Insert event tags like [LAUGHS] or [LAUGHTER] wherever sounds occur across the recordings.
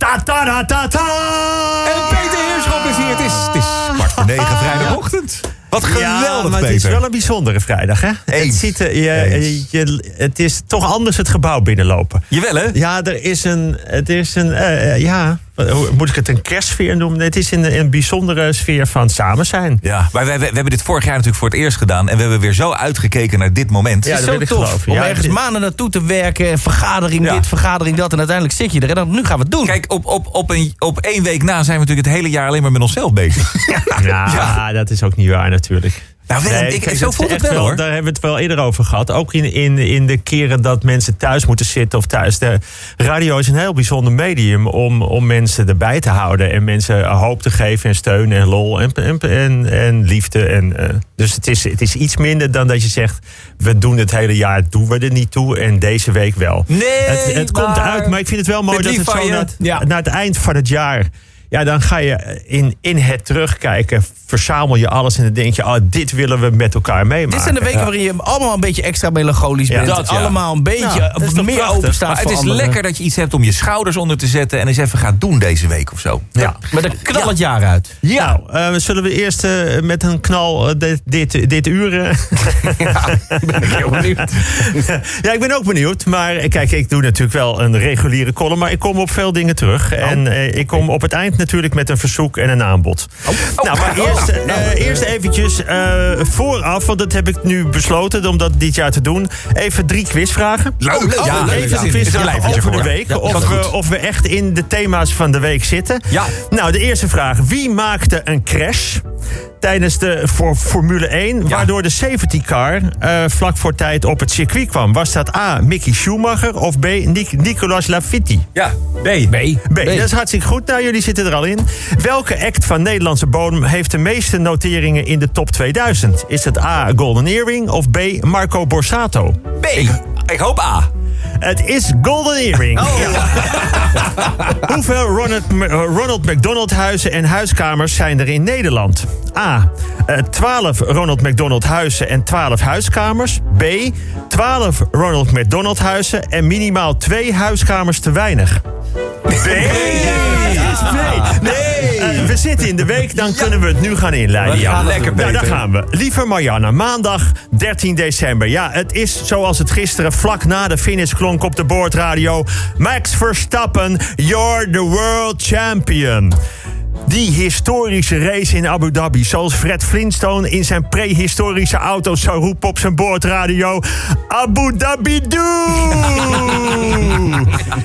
Ta ta ta ta ta! En Peter Heerschop is hier. Het is, het is kwart voor negen vrijdagochtend. Wat geweldig, ja, maar Peter. het is wel een bijzondere vrijdag, hè? Het, ziet, er- je, Eens. je, het is toch anders het gebouw binnenlopen. Jawel, hè? Ja, er is een. Het is een. eh, eh, ja, moet ik het een kerstsfeer noemen? Het is een, een bijzondere sfeer van samen zijn. Ja, maar wij, wij- we hebben dit vorig jaar natuurlijk voor het eerst gedaan. En we hebben weer zo uitgekeken naar dit moment. Ja, Het is dat zo tof om Ja, ergens dit- maanden naartoe te werken. Vergadering Ja. dit, vergadering dat. En uiteindelijk zit je er. En dan, nu gaan we het doen. Kijk, op, op, op, een, op één week na zijn we natuurlijk het hele jaar alleen maar met onszelf bezig. [LAUGHS] Ja, dat is ook niet waar natuurlijk. Nou, Willem, Nee, ik, zo voelt het wel, hoor. Daar hebben we het wel eerder over gehad. Ook in, in, in de keren dat mensen thuis moeten zitten of thuis. De radio is een heel bijzonder medium om, om mensen erbij te houden. En mensen hoop te geven en steun en lol en, en, en, en liefde. En, eh, dus het is, het is iets minder dan dat je zegt... we doen het hele jaar, doen we er niet toe. En deze week wel. Nee, het, het komt uit, maar ik vind het wel mooi dat het zo je. na, Ja. na het eind van het jaar... Ja, dan ga je in, in het terugkijken, verzamel je alles en dan denk je, oh, dit willen we met elkaar meemaken. Dit zijn de weken waarin je allemaal een beetje extra melancholisch Ja, bent. dat, ja. Allemaal een beetje Ja, toch meer open staat het is anderen. lekker dat je iets hebt om je schouders onder te zetten... en eens even gaat doen deze week of zo. Ja. Maar dan knal het jaar uit. Ja. Nou, eh, zullen we eerst eh, met een knal eh, dit, dit, dit uur... eh, [LAUGHS] Ben ik heel benieuwd. [LAUGHS] ja, ik ben ook benieuwd. Maar kijk, ik doe natuurlijk wel een reguliere column. Maar ik kom op veel dingen terug. En eh, ik kom op het eind natuurlijk met een verzoek en een aanbod. Nou, maar Oh. eerst, eh, eerst eventjes eh, vooraf, want dat heb ik nu besloten om dat dit jaar te doen. Even drie quizvragen. Leuk. Oh, Ja, even leuk. een lijntje over de week. Ja, of, we, of we echt in de thema's van de week zitten. Ja. Nou, de eerste vraag. Wie maakte een crash tijdens de voor Formule 1... waardoor de safety car eh, vlak voor tijd op het circuit kwam? Was dat A, Mickey Schumacher of B, Nic- Nicolas Lafitti? Ja, B. B. B, dat is hartstikke goed. Nou, jullie zitten er al in. Welke act van Nederlandse bodem heeft de meeste noteringen in de top 2000? Is het A, Golden Earring of B, Marco Borsato? B. Ik hoop A. Het is Golden Earring. Oh. Ja. [LAUGHS] Hoeveel Ronald, eh, Ronald McDonald huizen en huiskamers zijn er in Nederland? A. eh, 12 Ronald McDonald huizen en 12 huiskamers. B. 12 Ronald McDonald huizen en minimaal 2 huiskamers te weinig. B. Nee. Eh, we zitten in de week, dan kunnen we het nu gaan inleiden. We gaan lekker, Nou, daar gaan we. Lieve Marianne, maandag 13 december. Ja, het is zoals het gisteren vlak na de finish klonk op de boordradio. Max Verstappen, you're the world champion. Die historische race in Abu Dhabi, zoals Fred Flintstone in zijn prehistorische auto zou roepen op zijn boordradio. Abu Dhabi doe!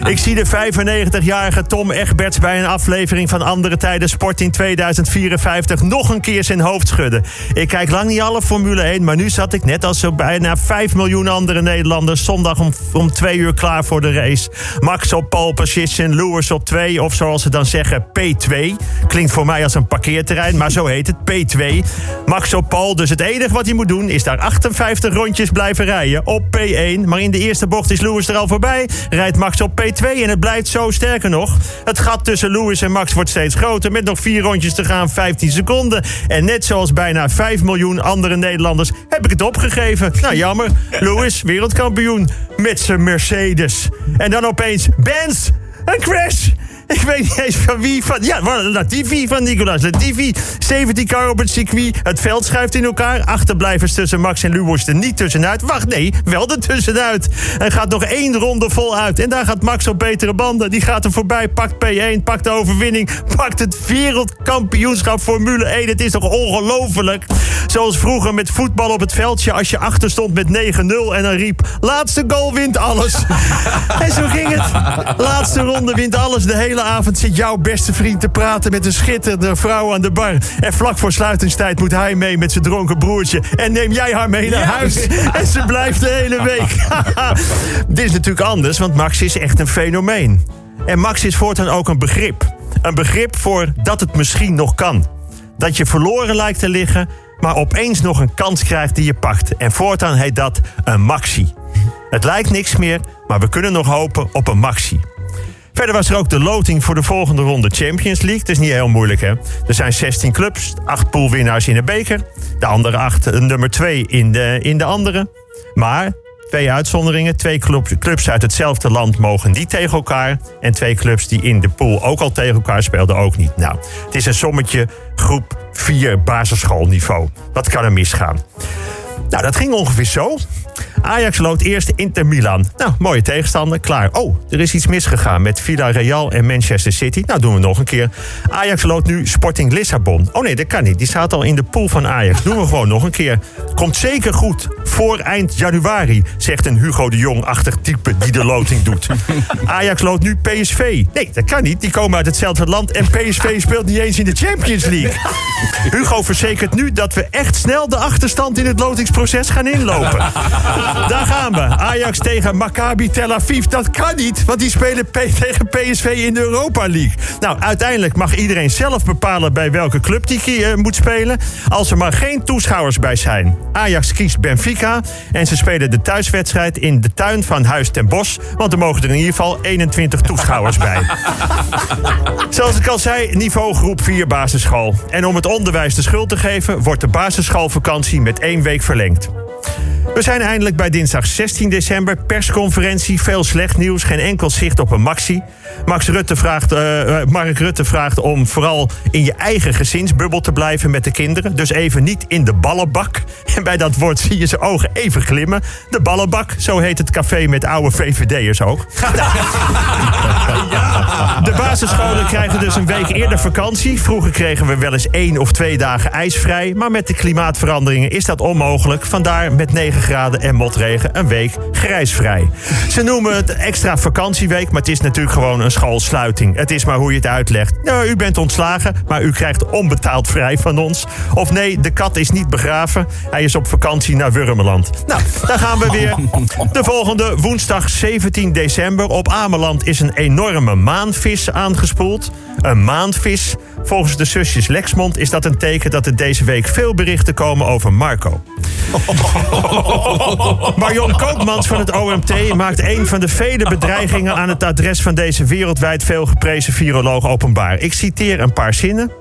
[LAUGHS] Ik zie de 95-jarige Tom Egberts bij een aflevering van Andere Tijden Sport in 2054 nog een keer zijn hoofd schudden. Ik kijk lang niet alle Formule 1, maar nu zat ik net als zo bijna 5 miljoen andere Nederlanders zondag om, om twee uur klaar voor de race. Max op pole position, Lewis op 2 of zoals ze dan zeggen P2. Klinkt voor mij als een parkeerterrein, maar zo heet het P2. Max op pole, dus het enige wat hij moet doen is daar 58 rondjes blijven rijden op P1. Maar in de eerste bocht is Lewis er al voorbij, rijdt Max op P2 en het blijft zo sterker nog. Het gat tussen Lewis en Max wordt steeds groter met nog vier rondjes te gaan, 15 seconden. En net zoals bijna 5 miljoen andere Nederlanders heb ik het opgegeven. Nou jammer, Lewis wereldkampioen met zijn Mercedes. En dan opeens Benz, een crash. Ik weet niet eens van wie. Van, ja, Latifi van Nicolas Latifi. 17 car op het circuit. Het veld schuift in elkaar. Achterblijvers tussen Max en Lewis er niet tussenuit. Wacht, nee, wel er tussenuit. Er gaat nog één ronde voluit. En daar gaat Max op betere banden. Die gaat er voorbij, pakt P1, pakt de overwinning. Pakt het wereldkampioenschap Formule 1. Het is toch ongelooflijk? Zoals vroeger met voetbal op het veldje. Als je achter stond met 9-0 en dan riep... Laatste goal wint alles. [LAUGHS] en zo ging het. Laatste ronde wint alles. De hele avond zit jouw beste vriend te praten met een schitterende vrouw aan de bar. En vlak voor sluitingstijd moet hij mee met zijn dronken broertje. En neem jij haar mee naar huis. [LAUGHS] En ze blijft de hele week. [LAUGHS] Dit is natuurlijk anders, want Max is echt een fenomeen. En Max is voortaan ook een begrip. Een begrip voor dat het misschien nog kan. Dat je verloren lijkt te liggen, maar opeens nog een kans krijgt die je pakt. En voortaan heet dat een maxi. Het lijkt niks meer, maar we kunnen nog hopen op een maxi. Verder was er ook de loting voor de volgende ronde Champions League. Het is niet heel moeilijk, hè? Er zijn 16 clubs, 8 poolwinnaars in de beker. De andere 8 nummer 2 in de, in de andere. Maar Twee uitzonderingen. Twee club- clubs uit hetzelfde land mogen niet tegen elkaar. En twee clubs die in de pool ook al tegen elkaar speelden ook niet. Nou, het is een sommetje groep 4 basisschoolniveau. Wat kan er misgaan? Nou, dat ging ongeveer zo. Ajax loopt eerst Inter Milan. Nou, mooie tegenstander, klaar. Oh, er is iets misgegaan met Villarreal en Manchester City. Nou, doen we nog een keer. Ajax loopt nu Sporting Lissabon. Oh nee, dat kan niet. Die staat al in de pool van Ajax. Doen we gewoon nog een keer. Komt zeker goed. Voor eind januari, zegt een Hugo de Jong-achtig type die de loting doet. Ajax loopt nu PSV. Nee, dat kan niet. Die komen uit hetzelfde land en PSV speelt niet eens in de Champions League. Hugo verzekert nu dat we echt snel de achterstand in het lotingsproces gaan inlopen. [LAUGHS] Daar gaan we. Ajax tegen Maccabi Tel Aviv. Dat kan niet, want die spelen P tegen PSV in de Europa League. Nou, uiteindelijk mag iedereen zelf bepalen bij welke club die eh, moet spelen. Als er maar geen toeschouwers bij zijn. Ajax kiest Benfica en ze spelen de thuiswedstrijd in de tuin van Huis ten Bos. Want er mogen er in ieder geval 21 toeschouwers bij. [LAUGHS] Zoals ik al zei, niveau groep 4 basisschool. En om het onderwijs de schuld te geven, wordt de basisschoolvakantie met één week verlengd. We zijn eindelijk bij dinsdag 16 december. Persconferentie, veel slecht nieuws, geen enkel zicht op een maxi. Max Rutte vraagt, eh, Mark Rutte vraagt om vooral in je eigen gezinsbubbel te blijven met de kinderen. Dus even niet in de ballenbak. [LAUGHS] En bij dat woord zie je zijn ogen even glimmen. De ballenbak, zo heet het café met oude VVD'ers ook. [LAUGHS] De basisscholen krijgen dus een week eerder vakantie. Vroeger kregen we wel eens één of twee dagen ijsvrij. Maar met de klimaatveranderingen is dat onmogelijk. Vandaar met 9 graden en motregen een week grijsvrij. Ze noemen het extra vakantieweek, maar het is natuurlijk gewoon een schoolsluiting. Het is maar hoe je het uitlegt. Nou, u bent ontslagen, maar u krijgt onbetaald vrij van ons. Of nee, de kat is niet begraven. Hij is op vakantie naar Wurmeland. Nou, daar gaan we weer. De volgende woensdag 17 december. Op Ameland is een enorme maanvis aangespoeld. Een maanvis. Volgens de zusjes Lexmond is dat een teken dat er deze week veel berichten komen over Marco. [LAUGHS] Marion Koopmans van het OMT maakt een van de vele bedreigingen aan het adres van deze wereldwijd veel geprezen viroloog openbaar. Ik citeer een paar zinnen.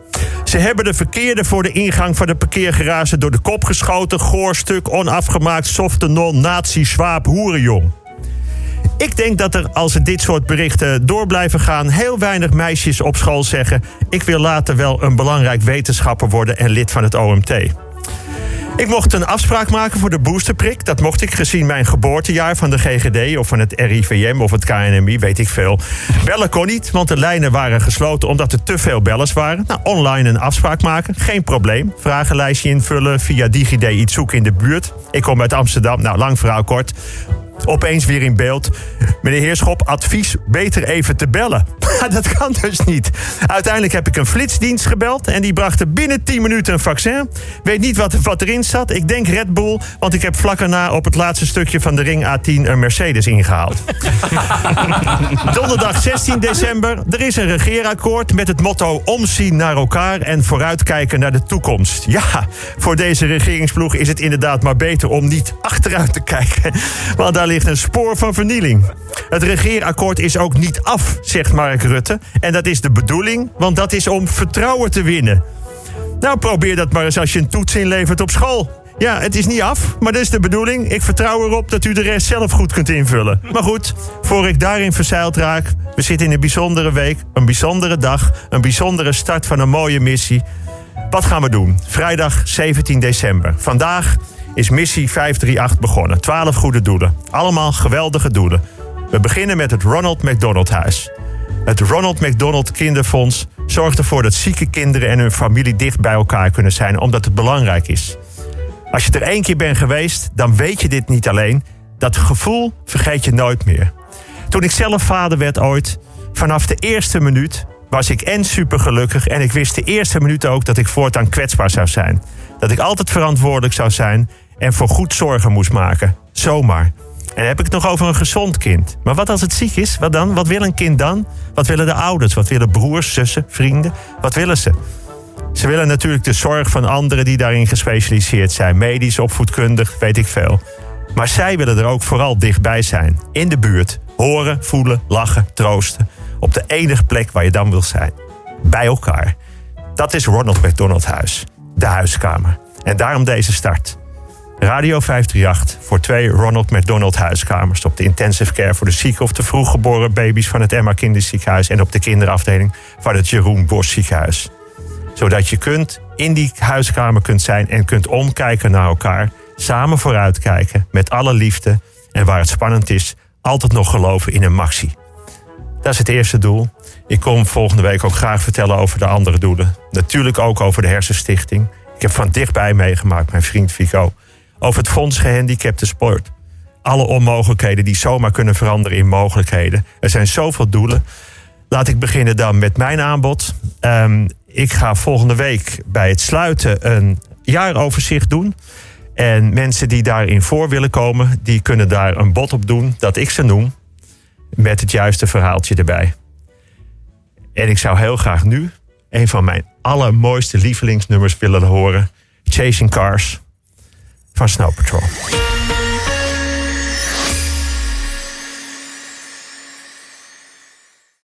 Ze hebben de verkeerde voor de ingang van de parkeergarage door de kop geschoten. Goorstuk, onafgemaakt, softe non, nazi, zwaap, hoerenjong. Ik denk dat er, als er dit soort berichten door blijven gaan, heel weinig meisjes op school zeggen: Ik wil later wel een belangrijk wetenschapper worden en lid van het OMT. Ik mocht een afspraak maken voor de boosterprik. Dat mocht ik gezien mijn geboortejaar van de GGD of van het RIVM of het KNMI, weet ik veel. Bellen kon niet, want de lijnen waren gesloten omdat er te veel bellers waren. Nou, online een afspraak maken, geen probleem. Vragenlijstje invullen, via DigiD iets zoeken in de buurt. Ik kom uit Amsterdam, nou lang verhaal kort opeens weer in beeld. Meneer Heerschop, advies beter even te bellen. [LAUGHS] dat kan dus niet. Uiteindelijk heb ik een flitsdienst gebeld en die brachten binnen 10 minuten een vaccin. Weet niet wat, wat erin zat. Ik denk Red Bull, want ik heb vlak erna op het laatste stukje van de ring A10 een Mercedes ingehaald. [LAUGHS] Donderdag 16 december. Er is een regeerakkoord met het motto omzien naar elkaar en vooruitkijken naar de toekomst. Ja, voor deze regeringsploeg is het inderdaad maar beter om niet achteruit te kijken. Want daar ligt een spoor van vernieling. Het regeerakkoord is ook niet af, zegt Mark En dat is de bedoeling, want dat is om vertrouwen te winnen. Nou, probeer dat maar eens als je een toets inlevert op school. Ja, het is niet af, maar dat is de bedoeling. Ik vertrouw erop dat u de rest zelf goed kunt invullen. Maar goed, voor ik daarin verzeild raak... we zitten in een bijzondere week, een bijzondere dag... een bijzondere start van een mooie missie. Wat gaan we doen? Vrijdag 17 december. Vandaag is missie 538 begonnen. 12 goede doelen. Allemaal geweldige doelen. We beginnen met het Ronald McDonald Huis. Het Ronald McDonald Kinderfonds zorgt ervoor dat zieke kinderen en hun familie dicht bij elkaar kunnen zijn, omdat het belangrijk is. Als je er één keer bent geweest, dan weet je dit niet alleen. Dat gevoel vergeet je nooit meer. Toen ik zelf vader werd ooit, vanaf de eerste minuut was ik en supergelukkig en ik wist de eerste minuut ook dat ik voortaan kwetsbaar zou zijn. Dat ik altijd verantwoordelijk zou zijn en voor goed zorgen moest maken. Zomaar. En heb ik het nog over een gezond kind. Maar wat als het ziek is? Wat dan? Wat wil een kind dan? Wat willen de ouders? Wat willen broers, zussen, vrienden? Wat willen ze? Ze willen natuurlijk de zorg van anderen die daarin gespecialiseerd zijn. Medisch, opvoedkundig, weet ik veel. Maar zij willen er ook vooral dichtbij zijn. In de buurt. Horen, voelen, lachen, troosten. Op de enige plek waar je dan wil zijn. Bij elkaar. Dat is Ronald McDonald Huis. De huiskamer. En daarom deze start. Radio 538 voor twee Ronald McDonald huiskamers. Op de intensive care voor de zieke of de vroeggeboren baby's van het Emma Kinderziekenhuis. En op de kinderafdeling van het Jeroen Bos Ziekenhuis. Zodat je kunt in die huiskamer kunt zijn en kunt omkijken naar elkaar. Samen vooruitkijken met alle liefde. En waar het spannend is, altijd nog geloven in een maxi. Dat is het eerste doel. Ik kom volgende week ook graag vertellen over de andere doelen. Natuurlijk ook over de Hersenstichting. Ik heb van dichtbij meegemaakt, mijn vriend Fico. Over het Fonds Gehandicapte Sport. Alle onmogelijkheden die zomaar kunnen veranderen in mogelijkheden. Er zijn zoveel doelen. Laat ik beginnen dan met mijn aanbod. Um, ik ga volgende week bij het sluiten een jaaroverzicht doen. En mensen die daarin voor willen komen, die kunnen daar een bod op doen dat ik ze noem. Met het juiste verhaaltje erbij. En ik zou heel graag nu een van mijn allermooiste lievelingsnummers willen horen. Chasing Cars van Snow Patrol.